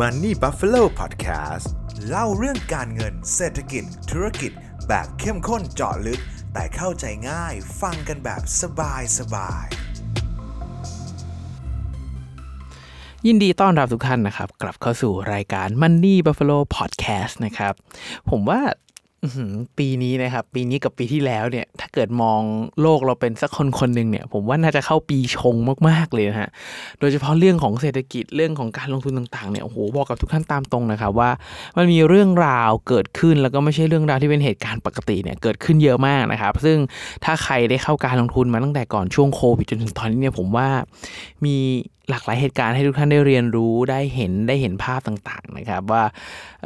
Money Buffalo Podcast เล่าเรื่องการเงินเศรษฐกิจ ธุรกิจ แบบเข้มข้นเจาะลึก แต่เข้าใจง่ายฟังกันแบบสบายสบายยินดีต้อนรับทุกท่านนะครับ กลับเข้าสู่รายการ Money Buffalo Podcast นะครับ ผมว่า ปีนี้นะครับ ปีนี้กับปีที่แล้วเนี่ย ถ้าเกิดมองโลกเราเป็นสักคนคนหนึ่งเนี่ย ผมว่าน่าจะเข้าปีชงมากๆเลยนะฮะ โดยเฉพาะเรื่องของเศรษฐกิจเรื่องของการลงทุนต่างๆเนี่ยโอ้โหบอกกับทุกท่านตามตรงนะครับว่า มันมีเรื่องราวเกิดขึ้นแล้วก็ไม่ใช่เรื่องราวที่เป็นเหตุการณ์ปกติเนี่ยเกิดขึ้นเยอะมากนะครับ ซึ่งถ้าใครได้เข้าการลงทุนมาตั้งแต่ก่อนช่วงโควิดจนถึงตอนนี้เนี่ยผมว่ามีหลากหลายเหตุการณ์ให้ทุกท่านได้เรียนรู้ได้เห็นได้เห็นภาพต่างๆนะครับ ว่า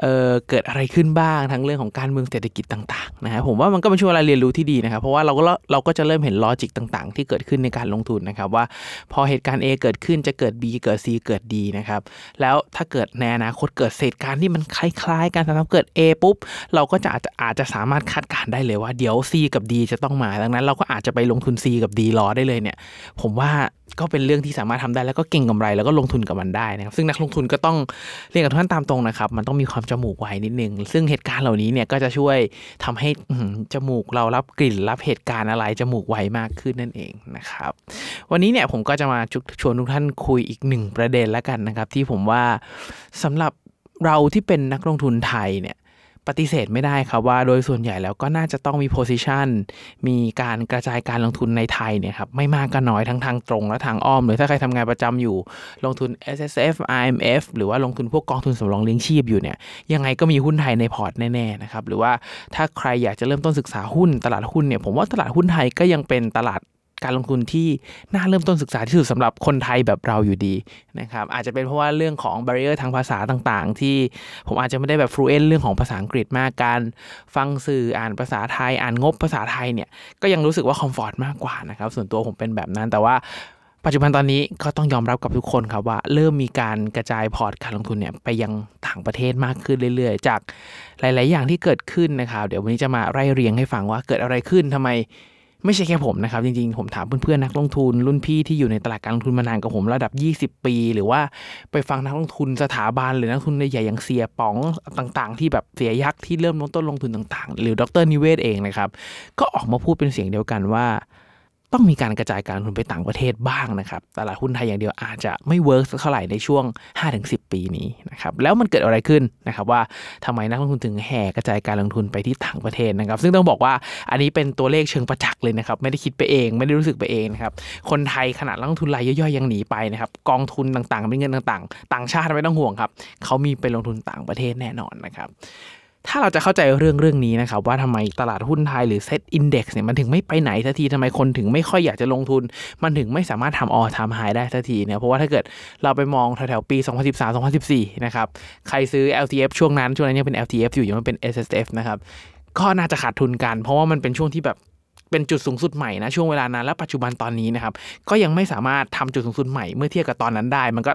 เเกิดอะไรขึ้นบ้างทั้งเรื่องของการเมืองเศรษฐกิจต่างๆนะฮะผมว่ามันก็เป็นช่วงเวลาเรียนรู้ที่ดีนะครับ เพราะว่าเราก็เราก็จะเริ่มเห็นลอจิกต่างๆ ที่เกิดขึ้นในการลงทุนนะครับ ว่าพอเหตุการณ์ A เกิดขึ้นจะเกิด B เกิด C เกิด D นะครับแล้วถ้าเกิดในอนาคตเกิดเหตุการณ์ที่มันคล้ายๆกันถ้าเกิด A ปุ๊บเราก็จะอาจจะอาจจะสามารถคาดการณ์ได้เลยว่าเดี๋ยว C กับ D จะต้องมาดังนั้น เราก็อาจจะไปลงทุน C กับ D รอได้เลยเนี่ย ผมว่า ก็เป็นเรื่องที่สามารถทำได้แล้วก็เก่งกำไรแล้วก็ลงทุนกับมันได้นะครับซึ่งนักลงทุนก็ต้องเรียนกับท่านตามตรงนะครับ มันต้องมีความจมูกไวนิดนึง ซึ่งเหตุการณ์เหล่านี้เนี่ยก็จะช่วยทำให้จมูกเรารับกลิ่นรับเหตุการณ์อะไรจมูกไวมากขึ้นนั่นเองนะครับ วันนี้เนี่ยผมก็จะมาชวนทุกท่านคุยอีกหนึ่งประเด็นแล้วกันนะครับ ที่ผมว่าสำหรับเราที่เป็นนักลงทุนไทยเนี่ย ปฏิเสธไม่ได้ครับว่าโดยส่วนใหญ่แล้วก็น่าจะต้องมีโพซิชันมีการกระจายการลงทุนในไทยเนี่ยครับไม่มากก็น้อยทั้งทางตรงและทางอ้อมหรือถ้าใครทำงานประจำอยู่ ลงทุน S S F I M F หรือว่าลงทุนพวกกองทุนสำรองเลี้ยงชีพอยู่เนี่ยยังไงก็มีหุ้นไทยในพอร์ตแน่ๆนะครับหรือว่าถ้าใครอยากจะเริ่มต้นศึกษาหุ้นตลาดหุ้นเนี่ยผมว่าตลาดหุ้นไทยก็ยังเป็นตลาด การลงทุนที่น่าเริ่มต้นศึกษาที่สุดสำหรับคนไทยแบบเราอยู่ดีนะครับอาจจะเป็นเพราะว่าเรื่องของ barrier ทางภาษาต่างๆ ที่ผมอาจจะไม่ได้แบบ fluent เรื่องของภาษาอังกฤษมากการฟังสื่ออ่านภาษาไทย อ่านงบภาษาไทยเนี่ยก็ยังรู้สึกว่า comfort มากกว่านะครับส่วนตัวผมเป็นแบบนั้นแต่ว่าปัจจุบันตอนนี้ก็ต้องยอมรับกับทุกคนครับว่า เริ่มมีการกระจายพอร์ตการลงทุนเนี่ยไปยังต่างประเทศมากขึ้นเรื่อยๆ จากหลาย ๆ อย่างที่เกิดขึ้นนะครับ เดี๋ยววันนี้จะมาไล่เรียงให้ฟังว่าเกิดอะไรขึ้นทำไม ไม่ใช่แค่ผมนะครับ จริงๆ ผมถามเพื่อนๆนักลงทุน รุ่นพี่ที่อยู่ในตลาดการลงทุนมานานกับผมระดับ 20 ปี หรือว่าไปฟังนักลงทุนสถาบันหรือนักลงทุนใหญ่อย่างเสี่ยป๋องต่างๆ ที่แบบเสี่ยยักษ์ที่เริ่มลงต้นลงทุนต่างๆ หรือดร.นิเวศน์เองนะครับ ก็ออกมาพูดเป็นเสียงเดียวกันว่า ต้องมีการกระจายการลงทุนไปต่างประเทศบ้างนะครับ ตลาดหุ้นไทยอย่างเดียวอาจจะไม่ work สักเท่าไหร่ในช่วง 5-10 ปีนี้นะครับ แล้วมันเกิดอะไรขึ้นนะครับว่าทำไมนักลงทุนถึงแห่กระจายการลงทุนไปที่ต่างประเทศนะครับ ซึ่งต้องบอกว่าอันนี้เป็นตัวเลขเชิงประจักษ์เลยนะครับ ไม่ได้คิดไปเอง ไม่ได้รู้สึกไปเองนะครับ คนไทยขนาดนักลงทุนรายย่อยๆยังหนีไปนะครับ กองทุนต่างๆเป็นเงินต่างๆ ต่างชาติไม่ต้องห่วงครับ เขามีไปลงทุนต่างประเทศแน่นอนนะครับ ถ้าเราจะเข้าใจเรื่องเรื่องนี้นะครับว่าทำไมตลาดหุ้นไทยหรือเซ็ตอินดี x เนี่ยมันถึงไม่ไปไหนสักทีทำไมคนถึงไม่ค่อยอยากจะลงทุน มันถึงไม่สามารถทำออทำไฮได้สักทีเนี่ยเพราะว่าถ้าเกิดเราไปมองแถวๆปี 2013-2014 นะครับ ใครซื้อ LTF ช่วงนั้น ช่วงนั้นยังเป็น LTF อยู่ยังไม่เป็น SSF นะครับก็น่าจะขาดทุนกัน เพราะว่ามันเป็นช่วงที่แบบ เป็นจุดสูงสุดใหม่นะช่วงเวลานั้นและปัจจุบันตอนนี้นะครับก็ยังไม่สามารถทำจุดสูงสุดใหม่เมื่อเทียบกับตอนนั้นได้ มันก็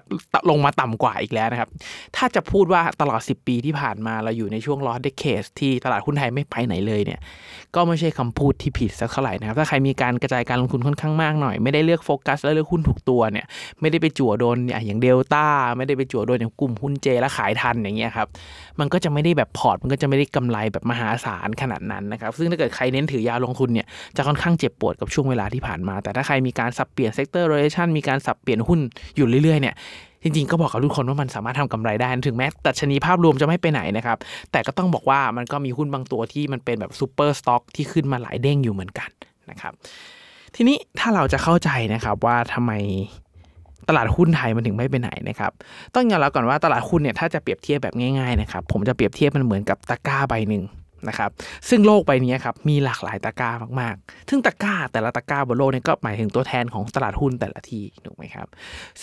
ลงมาต่ำกว่าอีกแล้วนะครับ ถ้าจะพูดว่าตลอด 10 ปีที่ผ่านมาเราอยู่ในช่วงลอสเดเคสที่ตลาดหุ้นไทยไม่ไปไหนเลยเนี่ยก็ไม่ใช่คำพูดที่ผิดสักเท่าไหร่นะครับ ถ้าใครมีการกระจายการลงทุนค่อนข้างมากหน่อย ไม่ได้เลือกโฟกัสและเลือกหุ้นถูกตัวเนี่ยไม่ได้ไปจั่วโดนอย่างเดลต้าไม่ได้ไปจั่วโดนอย่างกลุ่มหุ้น J และขายทันอย่างเงี้ยครับมันก็จะไม่ได้แบบพอร์ตมันก็จะไม่ได้กำไรแบบมหาศาลขนาดนั้นนะครับซึ่งถ้าเกิดใครเน้นถือยาวลงทุนเนี่ยจะค่อนข้างเจ็บปวดกับช่วงเวลาที่ผ่านมา แต่ถ้าใครมีการสับเปลี่ยนเซกเตอร์โรเ t ชันมีการสับเปลี่ยนหุ้นอยู่เรื่อยๆเนี่ยจริงๆ ก็บอกกับทุกคนว่ามันสามารถทำกำไรได้ ถึงแม้ดัชนีภาพรวมจะไม่ไปไหนนะครับ แต่ก็ต้องบอกว่ามันก็มีหุ้นบางตัวที่มันเป็นแบบซูเปอร์สต็อกที่ขึ้นมาหลายเด้งอยู่เหมือนกันนะครับ ทีนี้ถ้าเราจะเข้าใจนะครับว่าทำไมตลาดหุ้นไทยมันถึงไม่ไปไหนนะครับ ต้องยอมรับก่อนว่าตลาดหุ้นเนี่ยถ้าจะเปรียบเทียบแบบง่ายๆนะครับ ผมจะเปรียบเทียบมันเหมือนกับตะกร้าใบหนึ่ง นะครับซึ่งโลกใบนี้ครับมีหลากหลายตะกร้ามากๆ ซึ่งตะกร้าแต่ละตะกร้าบนโลกนี้ก็หมายถึงตัวแทนของตลาดหุ้นแต่ละที่ถูกไหมครับ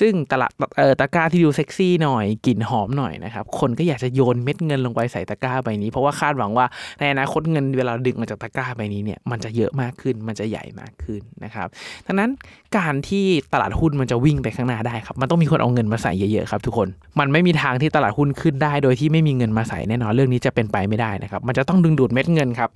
ซึ่งตลาดเอ่อตะกร้าที่ดูเซ็กซี่หน่อยกลิ่นหอมหน่อยนะครับคนก็อยากจะโยนเม็ดเงินลงไปใส่ตะกร้าใบนี้ เพราะว่าคาดหวังว่าในอนาคตเงินเวลาดึงมาจากตะกร้าใบนี้เนี่ยมันจะเยอะมากขึ้นมันจะใหญ่มากขึ้นนะครับดังนั้นการที่ตลาดหุ้นมันจะวิ่งไปข้างหน้าได้ครับมันต้องมีคนเอาเงินมาใส่เยอะๆครับทุกคนมันไม่มีทางที่ตลาดหุ้นขึ้นได้ โดยที่ไม่มีเงินมาใส่แน่นอนเรื่องนี้จะเป็นไปไม่ได้นะครับมันจะต้องดึงดูดเม็ดเงินครับ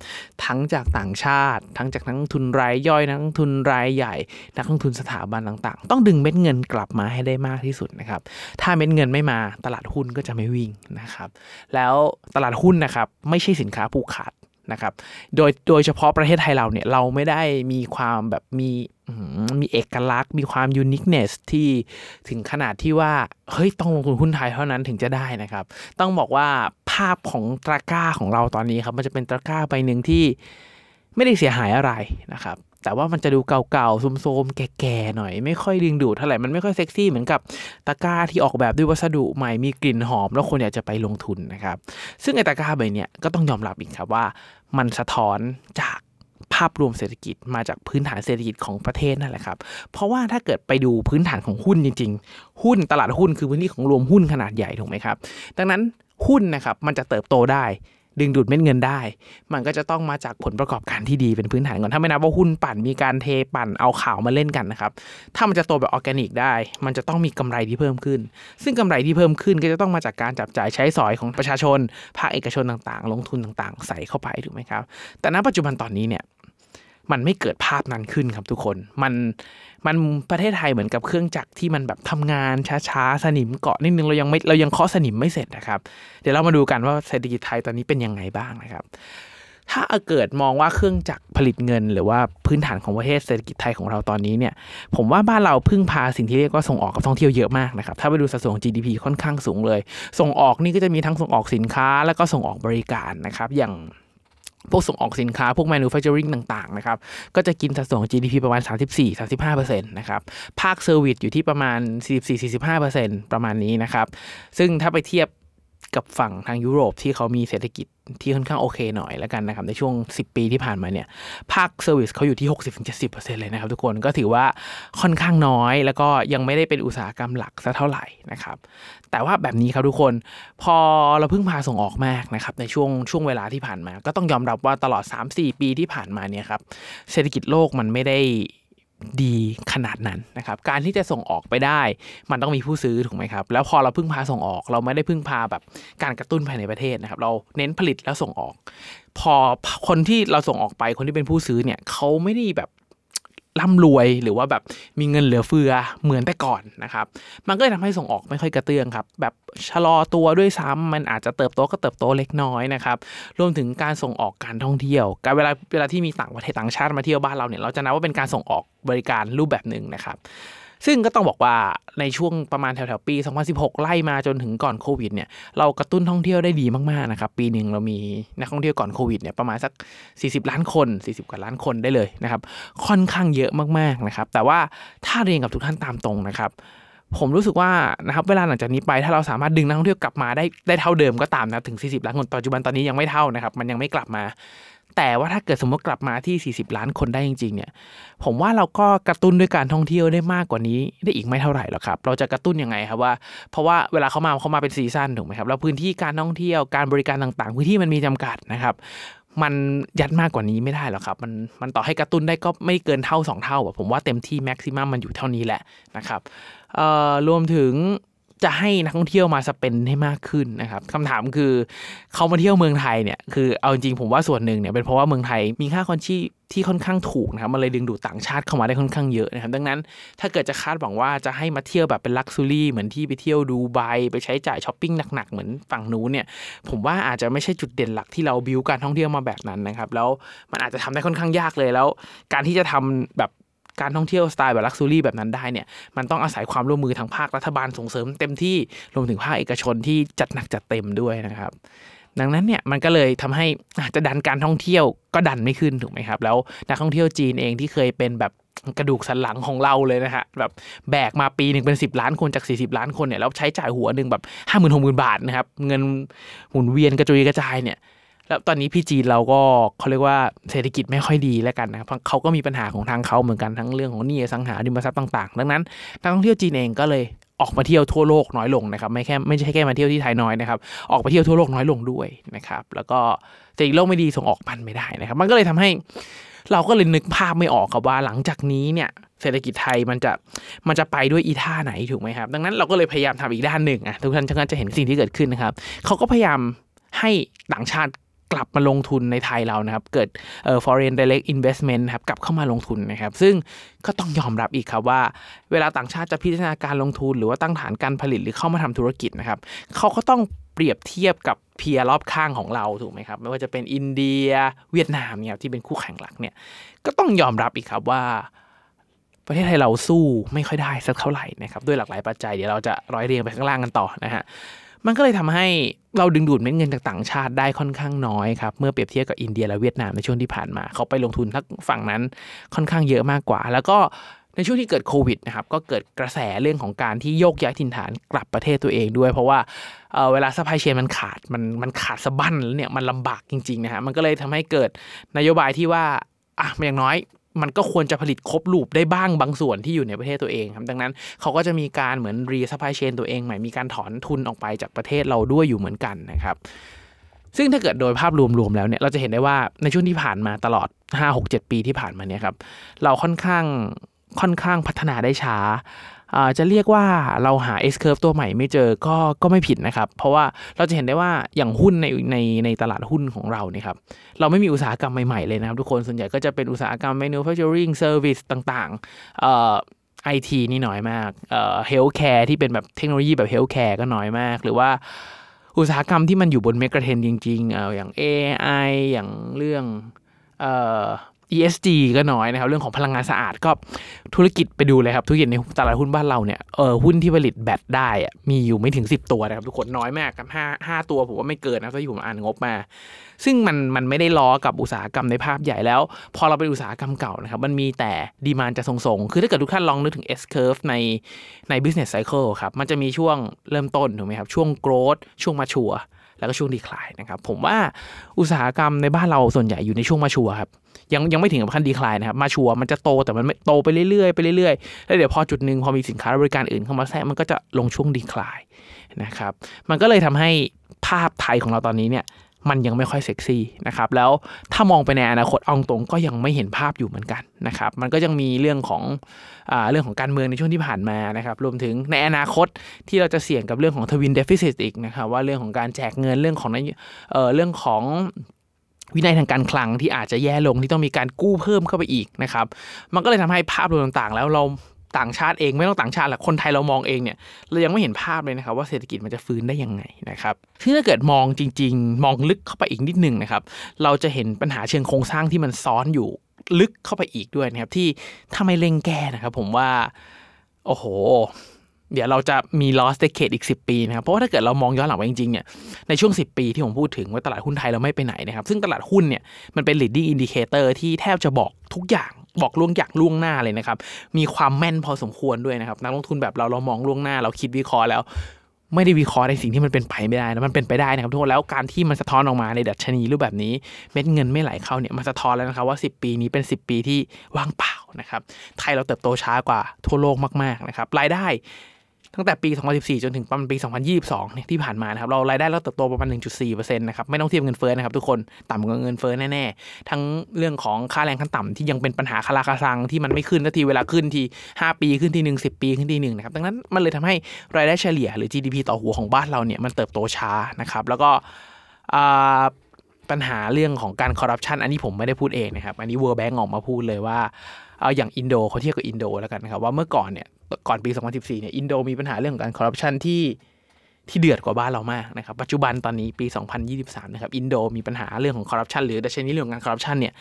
ทั้งจากต่างชาติ ทั้งจากนักลงทุนรายย่อย นักลงทุนรายใหญ่ นักลงทุนสถาบันต่างๆ ต้องดึงเม็ดเงินกลับมาให้ได้มากที่สุดนะครับ ถ้าเม็ดเงินไม่มาตลาดหุ้นก็จะไม่วิ่งนะครับ แล้วตลาดหุ้นนะครับไม่ใช่สินค้าผูกขาดนะครับ โดยโดยเฉพาะประเทศไทยเราเนี่ยเราไม่ได้มีความแบบมี มีเอกลักษณ์ มีความยูนิคเนสที่ถึงขนาดที่ว่า เฮ้ย ต้องลงทุนหุ้นไทยเท่านั้นถึงจะได้นะครับ ต้องบอกว่าภาพของตะกร้าของเราตอนนี้ครับ มันจะเป็นตะกร้าใบหนึ่งที่ไม่ได้เสียหายอะไรนะครับแต่ว่ามันจะดูเก่าๆโซมๆ แก่ๆ หน่อย ไม่ค่อยดึงดูดเท่าไหร่ มันไม่ค่อยเซ็กซี่เหมือนกับตะกร้าที่ออกแบบด้วยวัสดุใหม่มีกลิ่นหอม แล้วคนอยากจะไปลงทุนนะครับ ซึ่งไอ้ตะกร้าใบเนี้ยก็ต้องยอมรับอีกครับว่า มันสะท้อนจาก ภาพรวมเศรษฐกิจมาจากพื้นฐานเศรษฐกิจของประเทศนั่นแหละครับ เพราะว่าถ้าเกิดไปดูพื้นฐานของหุ้นจริง ๆ หุ้นตลาดหุ้นคือพื้นที่ของรวมหุ้นขนาดใหญ่ถูกไหมครับ ดังนั้นหุ้นนะครับมันจะเติบโตได้ ดึงดูดเม็ดเงินได้ มันก็จะต้องมาจากผลประกอบการที่ดีเป็นพื้นฐานก่อนถ้าไม่นับว่าหุ้นปั่นมีการเทปั่นเอาข่าวมาเล่นกันนะครับถ้ามันจะโตแบบออร์แกนิกได้ มันจะต้องมีกำไรที่เพิ่มขึ้น ซึ่งกำไรที่เพิ่มขึ้นก็จะต้องมาจากการจับจ่ายใช้สอยของประชาชนภาคเอกชนต่างๆ ลงทุนต่างๆ ใส่เข้าไปถูกไหมครับแต่ณปัจจุบันตอนนี้เนี่ย มันไม่เกิดภาพนั้นขึ้นครับทุกคน มันมันประเทศไทยเหมือนกับเครื่องจักรที่มันแบบทำงานช้าๆ สนิมเกาะนิดนึงเรายังไม่เรายังเคาะสนิมไม่เสร็จนะครับ เดี๋ยวเรามาดูกันว่าเศรษฐกิจไทยตอนนี้เป็นยังไงบ้างนะครับ ถ้าเกิดมองว่าเครื่องจักรผลิตเงิน หรือว่าพื้นฐานของประเทศเศรษฐกิจไทยของเราตอนนี้เนี่ย ผมว่าบ้านเราพึ่งพาสิ่งที่เรียกว่าส่งออกกับท่องเที่ยวเยอะมากนะครับ ถ้าไปดูสัดส่วน GDP ค่อนข้างสูงเลย ส่งออกนี่ก็จะมีทั้งส่งออกสินค้า แล้วก็ส่งออกบริการนะครับ อย่าง พวกส่งออกสินค้า พวก manufacturing ต่างๆนะครับ ก็จะกินสัดส่วนของ GDP ประมาณ 34-35%นะครับ ภาค service อยู่ที่ประมาณ 44-45%ประมาณนี้นะครับ ซึ่งถ้าไปเทียบ กับฝั่งทางยุโรปที่เขามีเศรษฐกิจที่ค่อนข้างโอเคหน่อยแล้วกันนะครับ ในช่วง 10 ปีที่ผ่านมาเนี่ยภาค service เขาอยู่ที่ 60-70%เลยนะครับทุกคนก็ถือว่าค่อนข้างน้อย แล้วก็ยังไม่ได้เป็นอุตสาหกรรมหลักซะเท่าไหร่นะครับ แต่ว่าแบบนี้ครับทุกคนพอเราพึ่งพาส่งออกมากนะครับในช่วงช่วงเวลาที่ผ่านมา ก็ต้องยอมรับว่าตลอด 3-4 ปีที่ผ่านมาเนี่ยครับเศรษฐกิจโลกมันไม่ได้ ดีขนาดนั้นนะครับการที่จะส่งออกไปได้ มันต้องมีผู้ซื้อถูกไหมครับ แล้วพอเราพึ่งพาส่งออก เราไม่ได้พึ่งพาแบบการกระตุ้นภายในประเทศนะครับ เราเน้นผลิตแล้วส่งออก พอคนที่เราส่งออกไปคนที่เป็นผู้ซื้อเนี่ยเขาไม่ได้แบบ ร่ำรวยหรือว่าแบบมีเงินเหลือเฟือเหมือนแต่ก่อนนะครับ มันก็เลยทำให้ส่งออกไม่ค่อยกระเตื้องครับ แบบชะลอตัวด้วยซ้ำมันอาจจะเติบโตก็เติบโตเล็กน้อยนะครับรวมถึงการส่งออกการท่องเที่ยว การเวลาเวลาที่มีต่างประเทศต่างชาติมาเที่ยวบ้านเราเนี่ยเราจะนับว่าเป็นการส่งออกบริการรูปแบบหนึ่งนะครับ ซึ่งก็ต้องบอกว่าในช่วงประมาณแถวๆปี 2016 ไล่มาจนถึงก่อนโควิดเนี่ยเรากระตุ้นท่องเที่ยวได้ดีมากๆนะครับปีหนึ่งเรามีนักท่องเที่ยวก่อนโควิดเนี่ยประมาณสัก 40 ล้านคน 40 กว่าล้านคนได้เลยนะครับค่อนข้างเยอะมากๆนะครับแต่ว่าถ้าเรียนกับทุกท่านตามตรงนะครับผมรู้สึกว่านะครับเวลาหลังจากนี้ไปถ้าเราสามารถดึงนักท่องเที่ยวกลับมาได้ได้เท่าเดิมก็ตามนะถึง 40 ล้านคนปัจจุบันตอนนี้ยังไม่เท่านะครับมันยังไม่กลับมา แต่ว่าถ้าเกิดสมมติกลับมาที่ 40 ล้านคนได้จริงๆเนี่ย ผมว่าเราก็กระตุ้นด้วยการท่องเที่ยวได้มากกว่านี้ได้อีกไม่เท่าไหร่หรอกครับ เราจะกระตุ้นยังไงครับว่า เพราะว่าเวลาเขามาเขามาเป็นซีซั่นถูกไหมครับ แล้วพื้นที่การท่องเที่ยวการบริการต่างๆ พื้นที่มันมีจำกัดนะครับ มันยัดมากกว่านี้ไม่ได้หรอกครับ มันมันต่อให้กระตุ้นได้ก็ไม่เกินเท่า 2 เท่าผมว่าเต็มที่แม็กซิมัมมันอยู่เท่านี้แหละนะครับรวมถึง จะให้นักท่องเที่ยวมาสเปนให้มากขึ้นนะครับคำถามคือเขามาเที่ยวเมืองไทยเนี่ยคือเอาจริงผมว่าส่วนหนึ่งเนี่ยเป็นเพราะว่าเมืองไทยมีค่าคอนชีที่ค่อนข้างถูกนะครับมันเลยดึงดูดต่างชาติเข้ามาได้ค่อนข้างเยอะนะครับดังนั้นถ้าเกิดจะคาดหวังว่าจะให้มาเที่ยวแบบเป็นลักซ์รี่เหมือนที่ไปเที่ยวดูไบไปใช้จ่ายช้อปปิ้งหนักๆเหมือนฝั่งนู้นเนี่ยผมว่าอาจจะไม่ใช่จุดเด่นหลักที่เราบิวการท่องเที่ยวมาแบบนั้นนะครับแล้วมันอาจจะทำได้ค่อนข้างยากเลยแล้ว การที่จะทำแบบ การท่องเที่ยวสไตล์แบบลักซ์รี่แบบนั้นได้เนี่ยมันต้องอาศัยความร่วมมือทางภาครัฐบาลส่งเสริมเต็มที่รวมถึงภาคเอกชนที่จัดหนักจัดเต็มด้วยนะครับดังนั้นเนี่ยมันก็เลยทำให้จะดันการท่องเที่ยวก็ดันไม่ขึ้นถูกไหมครับ แล้วนักท่องเที่ยวจีนเองที่เคยเป็นแบบกระดูกสันหลังของเราเลยนะฮะแบบแบกมาปีหนึ่งเป็น 10 ล้านคนจาก 40 ล้านคนเนี่ยแล้วใช้จ่ายหัวหนึ่งแบบห้าหมื่นหกหมื่นบาทนะครับเงินหมุนเวียนกระจุยกระจายเนี่ย แล้วตอนนี้พี่จีนเราก็เขาเรียกว่าเศรษฐกิจไม่ค่อยดีแล้วกันนะครับเขาก็มีปัญหาของทางเขาเหมือนกันทั้งเรื่องของหนี้สังหาริมทรัพย์ต่าง ๆ ดังนั้นนักท่องเที่ยวจีนเองก็เลยออกมาเที่ยวทั่วโลกน้อยลงนะครับไม่แค่ไม่ใช่แค่มาเที่ยวที่ไทยน้อยนะครับออกไปเที่ยวทั่วโลกน้อยลงด้วยนะครับแล้วก็เศรษฐกิจโลกไม่ดีส่งออกมันไม่ได้นะครับ มันก็เลยทำให้เราก็เลยนึกภาพไม่ออกครับว่าหลังจากนี้เนี่ยเศรษฐกิจไทยมันจะมันจะไปด้วยอีท่าไหนถูกไหมครับ ดังนั้นเราก็เลยพยายามทำอีกด้านหนึ่งอะทุกท่านจะเห็นสิ่งที่เกิดขึ้นนะครับเขาก็พยายามให้ต่างชาติ กลับมาลงทุนในไทยเรานะครับ เกิดเอ่อ foreign direct investment นะครับกลับเข้ามาลงทุนนะครับ ซึ่งก็ต้องยอมรับอีกครับว่า เวลาต่างชาติจะพิจารณาการลงทุน หรือว่าตั้งฐานการผลิตหรือเข้ามาทำธุรกิจนะครับเขาก็ต้องเปรียบเทียบกับเพียรอบข้างของเราถูกไหมครับ ไม่ว่าจะเป็นอินเดีย เวียดนามเนี่ยที่เป็นคู่แข่งหลักเนี่ยก็ต้องยอมรับอีกครับว่าประเทศไทยเราสู้ไม่ค่อยได้สักเท่าไหร่นะครับด้วยหลากหลายปัจจัยเดี๋ยวเราจะร้อยเรียงไปข้างล่างกันต่อนะฮะ มันก็เลยทำให้เราดึงดูดเม็ดเงินจากต่างชาติได้ค่อนข้างน้อยครับ เมื่อเปรียบเทียบกับอินเดียและเวียดนามในช่วงที่ผ่านมา เขาไปลงทุนทั้งฝั่งนั้นค่อนข้างเยอะมากกว่า แล้วก็ในช่วงที่เกิดโควิดนะครับก็เกิดกระแสเรื่องของการที่โยกย้ายถิ่นฐานกลับประเทศตัวเองด้วย เพราะว่าเวลา supply chain มันขาดมันมันขาดสะบั้นแล้วเนี่ยมันลำบากจริงๆนะฮะมันก็เลยทำให้เกิดนโยบายที่ว่าอะอย่างน้อย มันก็ควรจะผลิตครบ loop ได้บ้างบางส่วนที่อยู่ในประเทศตัวเองครับดังนั้นเขาก็จะมีการเหมือน re supply chain ตัวเองใหม่มีการถอนทุนออกไปจากประเทศเราด้วยอยู่เหมือนกันนะครับซึ่งถ้าเกิดโดยภาพรวมๆแล้วเนี่ยเราจะเห็นได้ว่าในช่วงที่ผ่านมาตลอด 5 6 7 ปีที่ผ่านมาเนี่ยครับเราค่อนข้างค่อนข้างพัฒนาได้ช้า จะเรียกว่าเราหา S curve ตัวใหม่ไม่เจอก็ก็ไม่ผิดนะครับ เพราะว่าเราจะเห็นได้ว่าอย่างหุ้นในในในตลาดหุ้นของเราเนี่ยครับเราไม่มีอุตสาหกรรมใหม่ๆเลยนะครับทุกคนส่วนใหญ่ก็จะเป็นอุตสาหกรรม manufacturing service ต่างๆเอ่อไอทีนี่น้อยมากเอ่อ healthcare ที่เป็นแบบเทคโนโลยีแบบ healthcare ก็น้อยมาก หรือว่าอุตสาหกรรมที่มันอยู่บนเมกะเทรนจริงๆเอ่ออย่าง AI อย่างเรื่องเอ่อ ESG ก็น้อยนะครับ เรื่องของพลังงานสะอาดก็ธุรกิจไปดูเลยครับ ธุรกิจในตลาดหุ้นบ้านเราเนี่ยเออหุ้นที่ผลิตแบตได้อะมีอยู่ไม่ถึง 10 ตัวนะครับทุกคนน้อยมากครับห้าห้าตัวผมว่าไม่เกินนะที่ผมอ่านงบมา ซึ่งมันมันไม่ได้ล้อกับอุตสาหกรรมในภาพใหญ่แล้ว พอเราเป็นอุตสาหกรรมเก่านะครับมันมีแต่ดีมานจะทรงๆ คือถ้าเกิดทุกท่านลองนึกถึง S curve ในใน business cycle ครับมันจะมีช่วงเริ่มต้นถูกไหมครับช่วง growth ช่วงมาชัว แล้วก็ช่วงดีคลายนะครับ ผมว่าอุตสาหกรรมในบ้านเราส่วนใหญ่อยู่ในช่วงมาชัวครับยังยังไม่ถึงกับขั้นดีคลายนะครับ มาชัวมันจะโตแต่มันไม่โตไปเรื่อยๆไปเรื่อยๆแล้วเดี๋ยวพอจุดหนึ่งพอมีสินค้าบริการอื่นเข้ามาแทรกมันก็จะลงช่วงดีคลายนะครับ มันก็เลยทำให้ภาพไทยของเราตอนนี้เนี่ย มันยังไม่ค่อยเซ็กซี่นะครับแล้วถ้ามองไปในอนาคตอองตรงก็ยังไม่เห็นภาพอยู่เหมือนกันนะครับมันก็ยังมีเรื่องของอเรื่องของการเมืองในช่วงที่ผ่านมานะครับรวมถึงในอนาคตที่เราจะเสี่ยงกับเรื่องของทวินเดฟิซิตอีกนะครับว่าเรื่องของการแจกเงินเรื่องของเเรื่องของวินัยทางการคลังที่อาจจะแย่ลงที่ต้องมีการกู้เพิ่มเข้าไปอีกนะครับ มันก็เลยทำให้ภาพรวมต่างๆ แล้วเรา ต่างชาติเองไม่ต้องต่างชาติหรอกคนไทยเรามองเองเนี่ยเรายังไม่เห็นภาพเลยนะครับว่าเศรษฐกิจมันจะฟื้นได้ยังไงนะครับที่ถ้าเกิดมองจริง ๆ มองลึกเข้าไปอีกนิดนึงนะครับเราจะเห็นปัญหาเชิงโครงสร้างที่มันซ้อนอยู่ลึกเข้าไปอีกด้วยนะครับที่ถ้าไม่เร่งแก้นะครับ ผมว่าโอ้โห เดี๋ยวเราจะมี lost decade อีก 10 ปีนะครับเพราะว่าถ้าเกิดเรามองย้อนหลังไปจริงๆเนี่ยในช่วง 10 ปีที่ผมพูดถึงว่าตลาดหุ้นไทยเราไม่ไปไหนนะครับ ซึ่งตลาดหุ้นเนี่ยมันเป็น leading indicator ที่แทบจะบอกทุกอย่าง บอกล่วงอยากล่วงหน้าเลยนะครับ มีความแม่นพอสมควรด้วยนะครับ นักลงทุนแบบเราเรามองล่วงหน้า เราคิดวิเคราะห์แล้ว ไม่ได้วิเคราะห์ในสิ่งที่มันเป็นไปไม่ได้นะมันเป็นไปได้นะครับทุกคนแล้วการที่มันสะท้อนออกมาในดัชนีรูปแบบนี้เม็ดเงินไม่ไหลเข้าเนี่ยมันสะท้อนแล้วนะครับว่า 10 ปีนี้เป็น 10 ปีที่ว่างเปล่านะครับไทยเราเติบโตช้ากว่าทั่วโลกมากๆนะครับรายได้ ตั้งแต่ปี 2014 จนถึงประมาณปี 2022เนี่ยที่ผ่านมานะครับเรารายได้เราเติบโตประมาณ 1.4%นะครับไม่ต้องเทียบเงินเฟ้อนะครับทุกคนต่ำกว่าเงินเฟ้อแน่ๆ ทั้งเรื่องของค่าแรงขั้นต่ำที่ยังเป็นปัญหาคาราคาซังที่มันไม่ขึ้นทันทีเวลาขึ้นที 5 ปีขึ้นทีหนึ่ง10 ปีขึ้นทีหนึ่งนะครับดังนั้นมันเลยทำให้รายได้เฉลี่ยหรือ GDP ต่อหัวของบ้านเราเนี่ยมันเติบโตช้านะครับแล้วก็ปัญหาเรื่องของการคอร์รัปชันอันนี้ผมไม่ได้พูดเองนะครับ อันนี้ World Bank ออกมาพูดเลยว่าเอาอย่างอินโดเขาเทียบกับอินโดแล้วกันนะครับว่าเมื่อก่อนเนี่ย ก่อนปี 2014 เนี่ย อินโดมีปัญหาเรื่องของการคอร์รัปชันที่ที่เดือดกว่าบ้านเรามากนะครับ ปัจจุบันตอนนี้ปี 2023 นะครับ อินโดมีปัญหาเรื่องของคอร์รัปชันหรือดัชนีเรื่องการคอร์รัปชันเนี่ย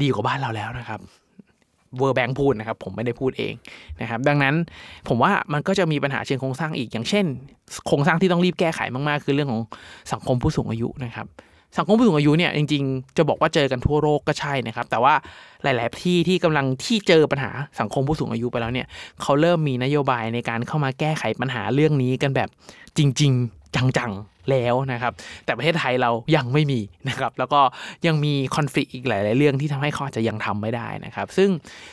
ดีกว่าบ้านเราแล้วนะครับ World Bank พูดนะครับ ผมไม่ได้พูดเองนะครับ ดังนั้นผมว่ามันก็จะมีปัญหาเชิงโครงสร้างอีกอย่างเช่น โครงสร้างที่ต้องรีบแก้ไขมากๆ คือเรื่องของสังคมผู้สูงอายุนะครับ สังคมผู้สูงอายุเนี่ยจริงๆ จะบอกว่าเจอกันทั่วโลกก็ใช่นะครับ แต่ว่าหลาย ๆ ที่ที่กำลังที่เจอปัญหาสังคมผู้สูงอายุไปแล้วเนี่ยเขาเริ่มมีนโยบายในการเข้ามาแก้ไขปัญหาเรื่องนี้กันแบบจริง ๆ จังๆแล้วนะครับ แต่ประเทศไทยเรายังไม่มีนะครับ แล้วก็ยังมีคอนฟ lict อีกหลาย ๆ เรื่องที่ทำให้เขาอาจจะยังทำไม่ได้นะครับ ซึ่ง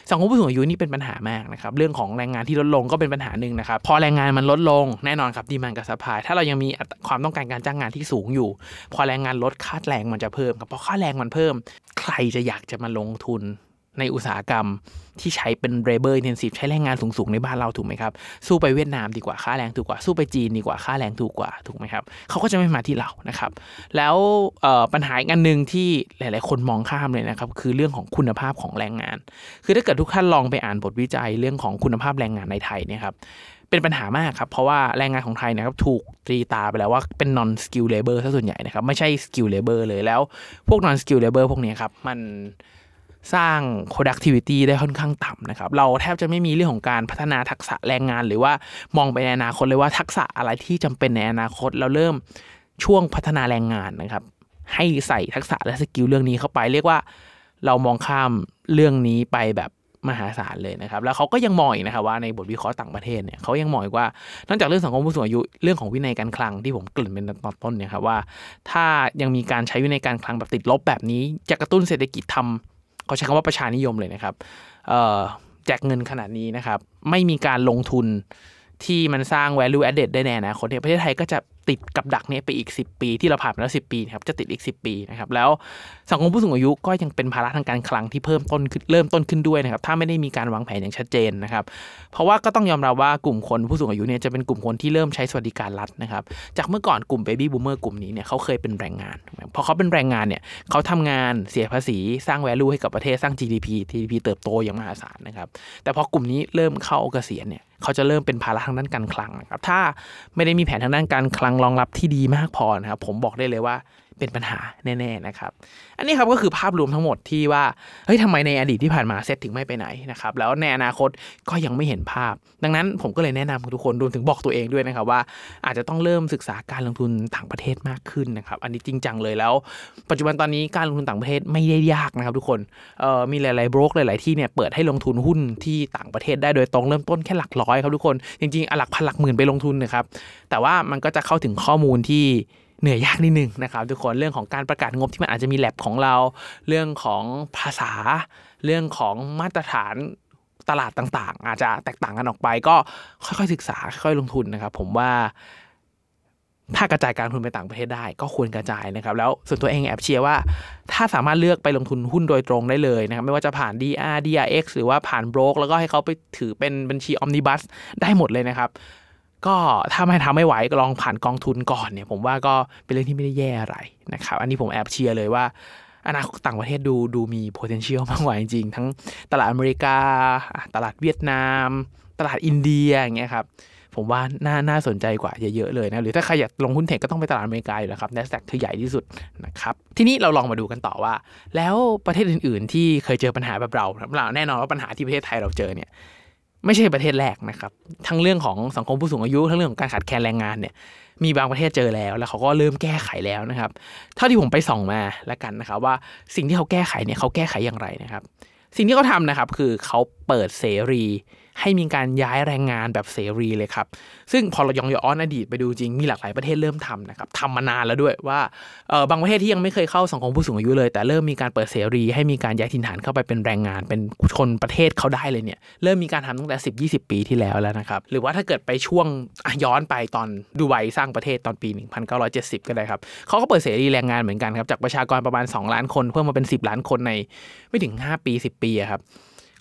สังคมผู้สูงอายุนี่เป็นปัญหามากนะครับ เรื่องของแรงงานที่ลดลงก็เป็นปัญหาหนึ่งนะครับ พอแรงงานมันลดลงแน่นอนครับดีมันกับสปายถ้าเรายังมีความต้องการการจ้างงานที่สูงอยู่ พอแรงงานลดค่าแรงมันจะเพิ่มครับพอค่าแรงมันเพิ่ม ใครจะอยากจะมาลงทุน ในอุตสาหกรรมที่ใช้เป็น labor intensive ใช้แรงงานสูงๆ ในบ้านเราถูกไหมครับ สู้ไปเวียดนามดีกว่าค่าแรงถูกกว่า สู้ไปจีนดีกว่าค่าแรงถูกกว่าถูกไหมครับเขาก็จะไม่มาที่เรานะครับ แล้วปัญหาอีกอันหนึ่งที่หลายๆ คนมองข้ามเลยนะครับ คือเรื่องของคุณภาพของแรงงาน คือถ้าเกิดทุกท่านลองไปอ่านบทวิจัยเรื่องของคุณภาพแรงงานในไทยเนี่ยครับเป็นปัญหามากครับ เพราะว่าแรงงานของไทยนะครับถูกตรีตาไปแล้วว่าเป็น non skill labor ซะส่วนใหญ่นะครับไม่ใช่ skill labor เลยแล้ว พวก non skill labor พวกนี้ครับมัน สร้าง productivity ได้ค่อนข้างต่ำนะครับ เราแทบจะไม่มีเรื่องของการพัฒนาทักษะแรงงาน หรือว่ามองไปในอนาคตเลยว่าทักษะอะไรที่จำเป็นในอนาคต เราเริ่มช่วงพัฒนาแรงงานนะครับ ให้ใส่ทักษะและสกิลเรื่องนี้เข้าไป เรียกว่าเรามองข้ามเรื่องนี้ไปแบบมหาศาลเลยนะครับ แล้วเขาก็ยังมองอีกนะครับว่าในบทวิเคราะห์ต่างประเทศเนี่ยเขายังมองอีกว่านอกจากเรื่องสังคมผู้สูงอายุเรื่องของวินัยการคลังที่ผมกลิ่นเป็นตอนต้นเนี่ยครับว่า ถ้ายังมีการใช้วินัยการคลังแบบติดลบแบบนี้จะกระตุ้นเศรษฐกิจทำ เขาใช้คำว่าประชานิยมเลยนะครับแจกเงินขนาดนี้นะครับ ไม่มีการลงทุนที่มันสร้าง value added ได้แน่นะคนในประเทศไทยก็จะ ติดกับดักนี้ไปอีก 10 ปี ที่เราผ่านมาแล้ว10 ปีครับจะติดอีก 10 ปีนะครับแล้วสังคมผู้สูงอายุก็ยังเป็นภาระทางการคลังที่เพิ่มต้นเริ่มต้นขึ้นด้วยนะครับถ้าไม่ได้มีการวางแผนอย่างชัดเจนนะครับเพราะว่าก็ต้องยอมรับว่ากลุ่มคนผู้สูงอายุเนี่ยจะเป็นกลุ่มคนที่เริ่มใช้สวัสดิการรัฐนะครับจากเมื่อก่อนกลุ่ม baby boomer กลุ่มนี้เนี่ยเขาเคยเป็นแรงงานพอเขาเป็นแรงงานเนี่ยเขาทำงานเสียภาษีสร้าง value ให้กับประเทศสร้าง GDP GDP เติบโตอย่างมหาศาลนะครับแต่พอกลุ่มนี้เริ่มเข้าเกษียณเนี่ยเขาจะเริ่มเป็นภาระทางด้านการคลังนะครับถ้าไม่ได้มีแผนทางด้านการคลังรองรับที่ดีมากพอนะครับผมบอกได้เลยว่า เป็นปัญหาแน่ๆนะครับ อันนี้ครับก็คือภาพรวมทั้งหมดที่ว่าเฮ้ยทำไมในอดีตที่ผ่านมาเซตถึงไม่ไปไหนนะครับแล้วในอนาคตก็ยังไม่เห็นภาพ ดังนั้นผมก็เลยแนะนำทุกคนรวมถึงบอกตัวเองด้วยนะครับว่า อาจจะต้องเริ่มศึกษาการลงทุนต่างประเทศมากขึ้นนะครับ อันนี้จริงจังเลยแล้ว ปัจจุบันตอนนี้การลงทุนต่างประเทศไม่ได้ยากนะครับ ทุกคนเอ่อมีหลายๆบรกหลาย ๆที่เนี่ยเปิดให้ลงทุนหุ้นที่ต่างประเทศได้โดยตรงเริ่มต้นแค่หลักร้อยครับทุกคนจริงๆหลักพันหลักหมื่นไปลงทุนนะครับแต่ว่ามันก็จะเข้าถึงข้อมูลที่ เหนื่อยยากนิดนึงนะครับทุกคนเรื่องของการประกาศงบที่มันอาจจะมีแลบของเรา เรื่องของภาษา เรื่องของมาตรฐานตลาดต่างๆ อาจจะแตกต่างกันออกไป ก็ค่อยๆศึกษาค่อยๆลงทุนนะครับผมว่าถ้ากระจายการลงทุนไปต่างประเทศได้ก็ควรกระจายนะครับ แล้วส่วนตัวเองแอบเชียร์ว่า ถ้าสามารถเลือกไปลงทุนหุ้นโดยตรงได้เลยนะครับ ไม่ว่าจะผ่าน DR DRX หรือว่าผ่านโบรกแล้วก็ให้เขาไปถือเป็นบัญชีออมนิบัสได้หมดเลยนะครับ ก็ถ้าไม่ทำไม่ไหวก็ลองผ่านกองทุนก่อนเนี่ย ผมว่าก็เป็นเรื่องที่ไม่ได้แย่อะไรนะครับ อันนี้ผมแอบเชียร์เลยว่าอนาคตต่างประเทศดูดูมี potential มากกว่าจริงๆ ทั้งตลาดอเมริกา ตลาดเวียดนาม ตลาดอินเดียอย่างเงี้ยครับ ผมว่าน่าน่าสนใจกว่าเยอะๆเลยนะ หรือถ้าใครอยากลงหุ้นเทคก็ต้องไปตลาดอเมริกาอยู่แล้วครับ NASDAQ คือใหญ่ที่สุดนะครับ ทีนี้เราลองมาดูกันต่อว่า แล้วประเทศอื่นๆ ที่เคยเจอปัญหาแบบเราเราแน่นอนว่าปัญหาที่ประเทศไทยเราเจอเนี่ย ไม่ใช่ประเทศแรกนะครับ ทั้งเรื่องของสังคมผู้สูงอายุ ทั้งเรื่องของการขาดแคลนแรงงานเนี่ยมีบางประเทศเจอแล้ว แล้วเขาก็เริ่มแก้ไขแล้วนะครับ เท่าที่ผมไปส่องมาแล้วกันนะครับ ว่าสิ่งที่เขาแก้ไขเนี่ยเขาแก้ไขอย่างไรนะครับ สิ่งที่เขาทำนะครับ คือเขาเปิดเสรี ให้มีการย้ายแรงงานแบบเสรีเลยครับ ซึ่งพอเราย้อนย้อนอดีตไปดูจริงมีหลากหลายประเทศเริ่มทำนะครับทำมานานแล้วด้วยว่าบางประเทศที่ยังไม่เคยเข้าสังคมผู้สูงอายุเลย แต่เริ่มมีการเปิดเสรี ให้มีการย้ายถิ่นฐานเข้าไปเป็นแรงงาน เป็นคนประเทศเขาได้เลยเนี่ยเริ่มมีการทำตั้งแต่ 10 20 ปีที่แล้วแล้วนะครับหรือว่าถ้าเกิดไปช่วงย้อนไปตอนดูไบสร้างประเทศตอนปี 1970 ก็ได้ครับเขาก็เปิดเสรีแรงงานเหมือนกันครับจากประชากรประมาณ 2 ล้านคนเพิ่มมาเป็น 10 ล้านคนในไม่ถึง 5 ปี 10 ปีครับ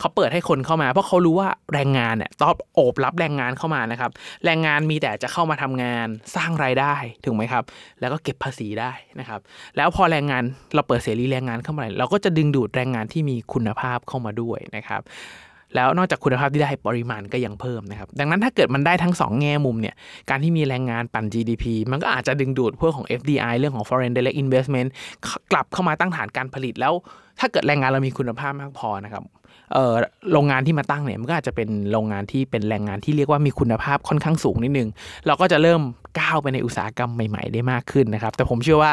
เขาเปิดให้คนเข้ามา เพราะเขารู้ว่าแรงงานเนี่ยตองโอบรับแรงงานเข้ามานะครับ แรงงานมีแต่จะเข้ามาทำงานสร้างรายได้ถูกไหมครับ แล้วก็เก็บภาษีได้นะครับ แล้วพอแรงงานเราเปิดเสรีแรงงานเข้ามาเราก็จะดึงดูดแรงงานที่มีคุณภาพเข้ามาด้วยนะครับแล้วนอกจากคุณภาพที่ได้ปริมาณก็ยังเพิ่มนะครับ ดังนั้นถ้าเกิดมันได้ทั้ง 2 แง่มุมเนี่ย การที่มีแรงงานปั่น GDP มันก็อาจจะดึงดูดพวกของ FDI เรื่องของ foreign direct investment กลับเข้ามาตั้งฐานการผลิตแล้ว ถ้าเกิดแรงงานเรามีคุณภาพมากพอนะครับ โรงงานที่มาตั้งเนี่ยมันก็อาจจะเป็นโรงงานที่เป็นแรงงานที่เรียกว่ามีคุณภาพค่อนข้างสูงนิดนึง เราก็จะเริ่มก้าวไปในอุตสาหกรรมใหม่ ๆ ได้มากขึ้นนะครับ แต่ผมเชื่อว่า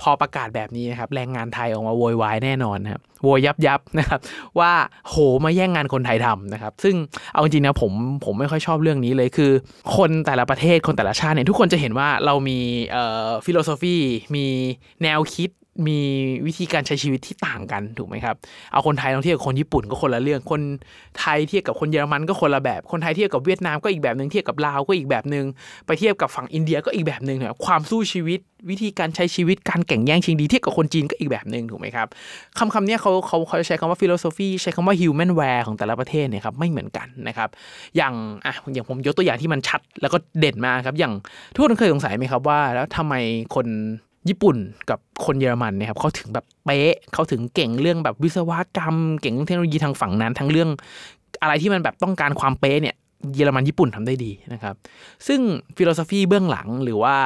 พอประกาศแบบนี้นะครับแรงงานไทยออกมาโวยวายแน่นอนนะครับโวยยับยับนะครับว่าโหมาแย่งงานคนไทยทำนะครับ ซึ่งเอาจริงนะผมผมไม่ค่อยชอบเรื่องนี้เลยคือ คนแต่ละประเทศคนแต่ละชาติเนี่ยทุกคนจะเห็นว่าเรามีเอ่อ philosophy มีแนวคิด มีวิธีการใช้ชีวิตที่ต่างกันถูกไหมครับ เอาคนไทยลองเทียบกับคนญี่ปุ่นก็คนละเรื่อง คนไทยเทียบกับคนเยอรมันก็คนละแบบ คนไทยเทียบกับเวียดนามก็อีกแบบหนึ่งเทียบกับลาวก็อีกแบบหนึ่งไปเทียบกับฝั่งอินเดียก็อีกแบบหนึ่งเนี่ยความสู้ชีวิต วิธีการใช้ชีวิตการแข่งแย่งชิงดีเทียบกับคนจีนก็อีกแบบหนึ่งถูกไหมครับคำคำนี้เขาเขาเขาใช้คำว่า philosophy ใช้คำว่า human wear ของแต่ละประเทศเนี่ยครับไม่เหมือนกันนะครับอย่างอะอย่างผมยกตัวอย่างที่มันชัดแล้วก็เด่นมาครับอย่างทุกคนเคยสงสัยไหมครับว่า แล้วทำไมคน ญี่ปุ่นกับคนเยอรมันเนี่ยครับเขาถึงแบบเป๊ะเขาถึงเก่งเรื่องแบบวิศวกรรม เก่งเรื่องเทคโนโลยีทางฝั่งนั้น ทั้งเรื่องอะไรที่มันแบบต้องการความเป๊ะเนี่ยเยอรมันญี่ปุ่นทำได้ดีนะครับ ซึ่ง philosophy เบื้องหลังหรือว่า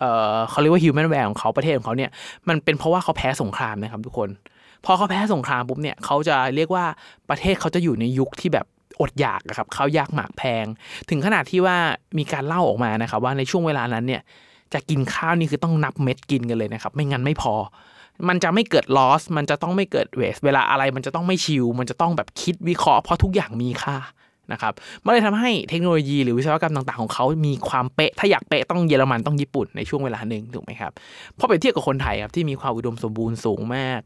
เออเขาเรียกว่า humanware ของเขาประเทศของเขาเนี่ยมันเป็นเพราะว่าเขาแพ้สงครามนะครับทุกคน พอเขาแพ้สงครามปุ๊บเนี่ยเขาจะเรียกว่าประเทศเขาจะอยู่ในยุคที่แบบอดอยากอะครับข้าวยากหมากแพง ถึงขนาดที่ว่ามีการเล่าออกมานะครับว่าในช่วงเวลานั้นเนี่ย จะกินข้าวนี่คือต้องนับเม็ดกินกันเลยนะครับ ไม่งั้นไม่พอ มันจะไม่เกิด loss มันจะต้องไม่เกิด waste เวลาอะไรมันจะต้องไม่ chill มันจะต้องแบบคิดวิเคราะห์เพราะทุกอย่างมีค่า นะครับมันเลยทำให้เทคโนโลยีหรือวิศวกรรมต่างๆของเขามีความเป๊ะ ถ้าอยากเป๊ะต้องเยอรมันต้องญี่ปุ่นในช่วงเวลาหนึ่งถูกไหมครับพอไปเทียบกับคนไทยครับที่มีความอุดมสมบูรณ์สูงมาก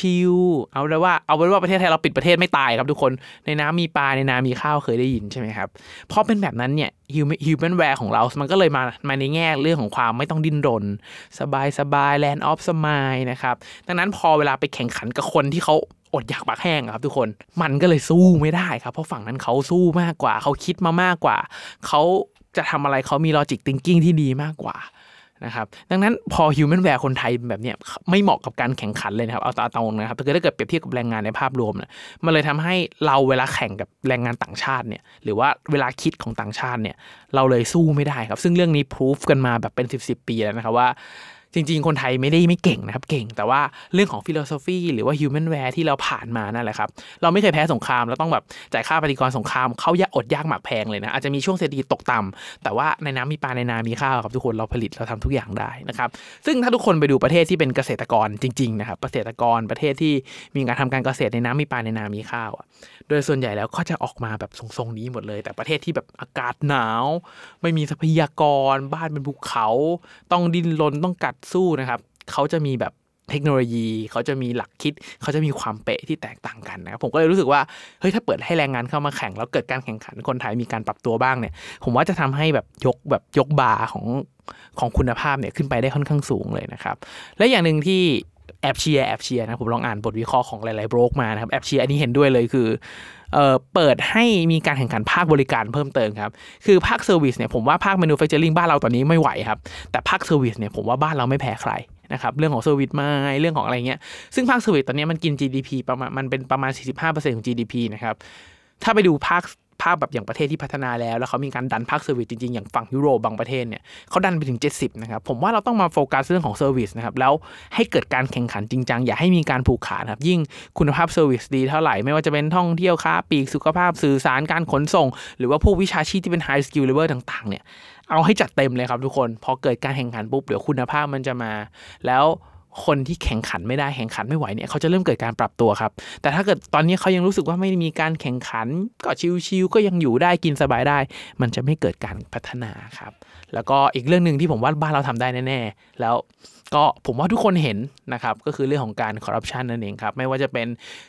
chill ๆเอาเลยว่าเอาเป็นว่าประเทศไทยเราปิดประเทศไม่ตายครับทุกคนในน้ำมีปลาในนามีข้าวเคยได้ยินใช่ไหมครับพอเป็นแบบนั้นเนี่ย hu humanware ของเรา มันก็เลยมามาในแง่เรื่องของความไม่ต้องดิ้นรน สบายสบาย land of smile นะครับดังนั้นพอเวลาไปแข่งขันกับคนที่เขา อดอยากปากแห้งครับทุกคนมันก็เลยสู้ไม่ได้ครับ เพราะฝั่งนั้นเขาสู้มากกว่า เขาคิดมามากกว่า เขาจะทำอะไรเขามี logic thinking ที่ดีมากกว่านะครับดังนั้นพอ humanware คนไทยแบบเนี้ยไม่เหมาะกับการแข่งขันเลยนะครับเอาตรงนะครับถ้าเกิดเกิดเปรียบเทียบกับแรงงานในภาพรวมเนี่ยมันเลยทำให้เราเวลาแข่งกับแรงงานต่างชาติเนี่ยหรือว่าเวลาคิดของต่างชาติเนี่ยเราเลยสู้ไม่ได้ครับ ซึ่งเรื่องนี้พิสูจน์กันมาแบบเป็น 10 ๆ ปีแล้วนะครับว่า จริง ๆ คนไทยไม่ได้ไม่เก่งนะครับ เก่ง แต่ว่าเรื่องของ philosophy หรือว่า humanware ที่เราผ่านมานั่นแหละครับ เราไม่เคยแพ้สงครามเราต้องแบบจ่ายค่าปฏิกรรมสงครามข้าวยากอดยากหมากแพงเลยนะ อาจจะมีช่วงเศรษฐกิจตกต่ำแต่ว่าในน้ำมีปลาในนามีข้าวครับทุกคนเราผลิตเราทำทุกอย่างได้นะครับ ซึ่งถ้าทุกคนไปดูประเทศที่เป็นเกษตรกรจริงๆนะครับเกษตรกรประเทศที่มีการทำการเกษตรในน้ำมีปลาในนามีข้าว โดยส่วนใหญ่แล้วก็จะออกมาแบบทรงๆนี้หมดเลย แต่ประเทศที่แบบอากาศหนาว ไม่มีทรัพยากร บ้านเป็นภูเขา ต้องดิ้นรนต้องกัดสู้นะครับ เขาจะมีแบบเทคโนโลยีเขาจะมีหลักคิด เขาจะมีความเป๊ะที่แตกต่างกันนะครับผมก็เลยรู้สึกว่าเฮ้ยถ้าเปิดให้แรงงานเข้ามาแข่งแล้วเกิดการแข่งขันคนไทยมีการปรับตัวบ้างเนี่ย ผมว่าจะทำให้แบบยกแบบยกบาของของคุณภาพเนี่ยขึ้นไปได้ค่อนข้างสูงเลยนะครับ และอย่างหนึ่งที่ แอบเชียร์แอบเชียร์นะผมลองอ่านบทวิเคราะห์ของหลายๆโบรกมานะครับแอบเชียร์อันนี้เห็นด้วยเลยคือเออเปิดให้มีการแข่งขันภาคบริการเพิ่มเติมครับ คือภาค service เนี่ยผมว่าภาค manufacturing บ้านเราตอนนี้ไม่ไหวครับ แต่ภาค service เนี่ยผมว่าบ้านเราไม่แพ้ใครนะครับเรื่องของ service mind เรื่องของอะไรเงี้ยซึ่งภาค service ตอนนี้มันกิน GDP ประมาณมันเป็นประมาณ 45%ของ GDP นะครับถ้าไปดูภาค ภาคแบบอย่างประเทศที่พัฒนาแล้ว แล้วเขามีการดันภาค service จริงๆ อย่างฝั่งยุโรปบางประเทศเนี่ยเขาดันไปถึง 70 นะครับ ผมว่าเราต้องมาโฟกัสเรื่องของ service นะครับ แล้วให้เกิดการแข่งขันจริงจังอย่าให้มีการผูกขาดครับ ยิ่งคุณภาพ service ดีเท่าไหร่ ไม่ว่าจะเป็นท่องเที่ยวค้าปลีกสุขภาพสื่อสารการขนส่ง หรือว่าพวกวิชาชีพที่เป็น high skill level ต่างๆเนี่ยเอาให้จัดเต็มเลยครับทุกคนพอเกิดการแข่งขันปุ๊บเดี๋ยวคุณภาพมันจะมาแล้ว คนที่แข่งขันไม่ได้แข่งขันไม่ไหวเนี่ยเขาจะเริ่มเกิดการปรับตัวครับ แต่ถ้าเกิดตอนนี้เขายังรู้สึกว่าไม่มีการแข่งขัน ก็ชิวๆก็ยังอยู่ได้กินสบายได้ มันจะไม่เกิดการพัฒนาครับ แล้วก็อีกเรื่องหนึ่งที่ผมว่าบ้านเราทำได้แน่ๆแล้ว ก็ผมว่าทุกคนเห็นนะครับก็คือเรื่องของการคอร์รัปชันนั่นเองครับ ไม่ว่าจะเป็น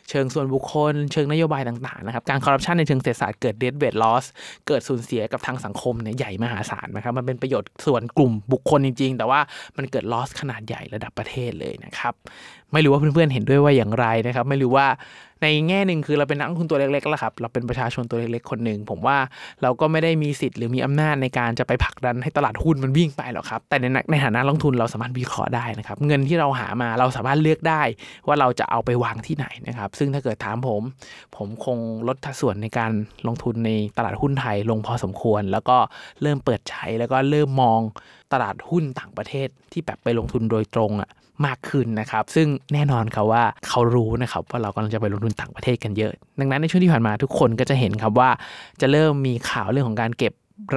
เชิงส่วนบุคคล เชิงนโยบายต่างๆนะครับการคอร์รัปชันในเชิงเศรษฐศาสตร์เกิดเดดเวดลอสเกิดสูญเสียกับทางสังคมเนี่ยใหญ่มหาศาลนะครับมันเป็นประโยชน์ส่วนกลุ่มบุคคลจริง ๆ แต่ว่ามันเกิดลอสขนาดใหญ่ระดับประเทศเลยนะครับ ไม่รู้ว่าเพื่อนๆเห็นด้วยว่าอย่างไรนะครับ ไม่รู้ว่าในแง่หนึ่งคือเราเป็นนักลงทุนตัวเล็กๆแล้วครับ เราเป็นประชาชนตัวเล็กๆ คนหนึ่ง ผมว่าเราก็ไม่ได้มีสิทธิ์หรือมีอำนาจในการจะไปผลักดันให้ตลาดหุ้นมันวิ่งไปหรอกครับ แต่ในในฐานะลงทุนเราสามารถวิเคราะห์ได้นะครับ เงินที่เราหามาเราสามารถเลือกได้ว่าเราจะเอาไปวางที่ไหนนะครับ ซึ่งถ้าเกิดถามผม ผมคงลดส่วนในการลงทุนในตลาดหุ้นไทยลงพอสมควร แล้วก็เริ่มเปิดใช้แล้วก็เริ่มมองตลาดหุ้นต่างประเทศที่แบบไปลงทุนโดยตรงอะ่ะ มากขึ้นนะครับ ซึ่งแน่นอนครับว่าเขารู้นะครับว่าเรากำลังจะไปลงทุนต่างประเทศกันเยอะ ดังนั้นในช่วงที่ผ่านมาทุกคนก็จะเห็นครับว่าจะเริ่มมีข่าวเรื่องของการเก็บ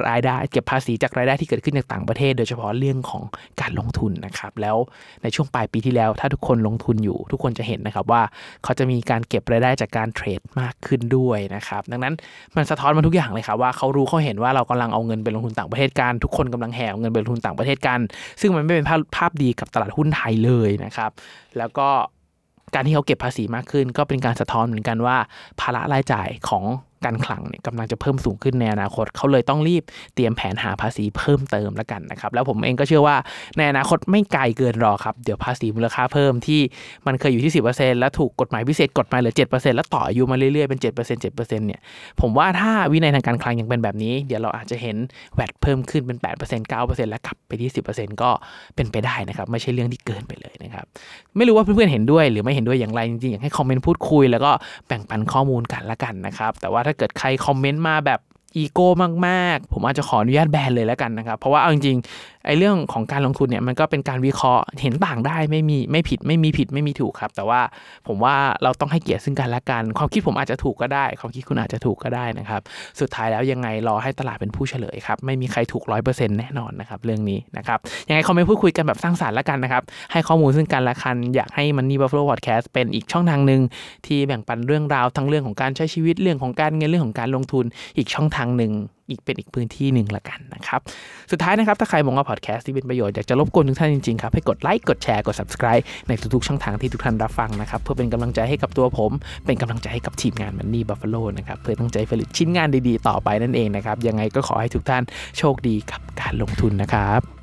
รายได้เก็บภาษีจากรายได้ที่เกิดขึ้นจากต่างประเทศ โดยเฉพาะเรื่องของการลงทุนนะครับแล้วในช่วงปลายปีที่แล้ว ถ้าทุกคนลงทุนอยู่ ทุกคนจะเห็นนะครับว่าเขาจะมีการเก็บรายได้จากการเทรดมากขึ้นด้วยนะครับดังนั้นมันสะท้อนมาทุกอย่างเลยครับว่าเขารู้เขาเห็นว่าเรากำลังเอาเงินไปลงทุนต่างประเทศกันทุกคนกำลังแห่เอาเงินไปลงทุนต่างประเทศกัน ซึ่งมันไม่เป็นภาพภาพดีกับตลาดหุ้นไทยเลยนะครับแล้วก็การที่เขาเก็บภาษีมากขึ้น ก็เป็นการสะท้อนเหมือนกันว่า ภาระรายจ่ายของ การคลังเนี่ยกำลังจะเพิ่มสูงขึ้นในอนาคตเขาเลยต้องรีบเตรียมแผนหาภาษีเพิ่มเติมแล้วกันนะครับ แล้วผมเองก็เชื่อว่าในอนาคตไม่ไกลเกินรอครับ เดี๋ยวภาษีมูลค่าเพิ่มที่มันเคยอยู่ที่ 10%แล้วถูกกฎหมายพิเศษกฎหมายเหลือ 7%แล้วต่ออายุมาเรื่อยๆ เป็น 7% 7%เนี่ยผมว่าถ้าวินัยทางการคลังยังเป็นแบบนี้ เดี๋ยวเราอาจจะเห็นแวดเพิ่มขึ้นเป็น 8% 9%แล้วกลับไปที่ 10%ก็เป็นไปได้นะครับไม่ใช่เรื่องที่เกินไปเลยนะครับไม่รู้ว่าเพื่อนๆเห็นด้วยหรือไม่เห็นด้วยอย่างไรจริงๆอยากให้คอมเมนต์พูดคุย แล้วก็แบ่งปันข้อมูลกันละกันนะครับแต่ว่าถ้าเกิดใครคอมเมนต์มาแบบอีโก้มาก ๆ ผมอาจจะขออนุญาตแบนเลยแล้วกันนะครับ เพราะว่าเอาจริงไอ้เรื่องของการลงทุนเนี่ยมันก็เป็นการวิเคราะห์เห็นต่างได้ไม่มีไม่ผิดไม่มีผิดไม่มีถูกครับ แต่ว่าผมว่าเราต้องให้เกียรติซึ่งกันและกัน ความคิดผมอาจจะถูกก็ได้ ความคิดคุณอาจจะถูกก็ได้นะครับ สุดท้ายแล้วยังไงรอให้ตลาดเป็นผู้เฉลยครับ ไม่มีใครถูกร้อยเปอร์เซ็นต์แน่นอนนะครับเรื่องนี้นะครับยังไงคอมเมนต์พูดคุยกันแบบสร้างสรรค์ล้วกันนะครับ ให้ข้อมูลซึ่งกันและกันอยากให้ Money Buffalo Podcast เป็นอีกช่องทางหนึ่งที่แบ่งปันเรื่องราวทั้งเรื่องของการใช้ชีวิตเรื่องของการเงินเรื่องของการลงทุนอีกช่องทางหนึ่ง อีกเป็นอีกพื้นที่หนึ่งละกันนะครับ สุดท้ายนะครับ ถ้าใครมองว่าพอดแคสต์ที่เป็นประโยชน์ อยากจะรบกวนทุกท่านจริงๆครับ ให้กดไลค์กดแชร์กด subscribe ในทุกๆช่องทางที่ทุกท่านรับฟังนะครับ เพื่อเป็นกำลังใจให้กับตัวผม เป็นกำลังใจให้กับทีมงานมันนี่บัฟฟาโลนะครับเพื่อตั้งใจผลิตชิ้นงานดีๆ ต่อไปนั่นเองนะครับยังไงก็ขอให้ทุกท่านโชคดีกับการลงทุนนะครับ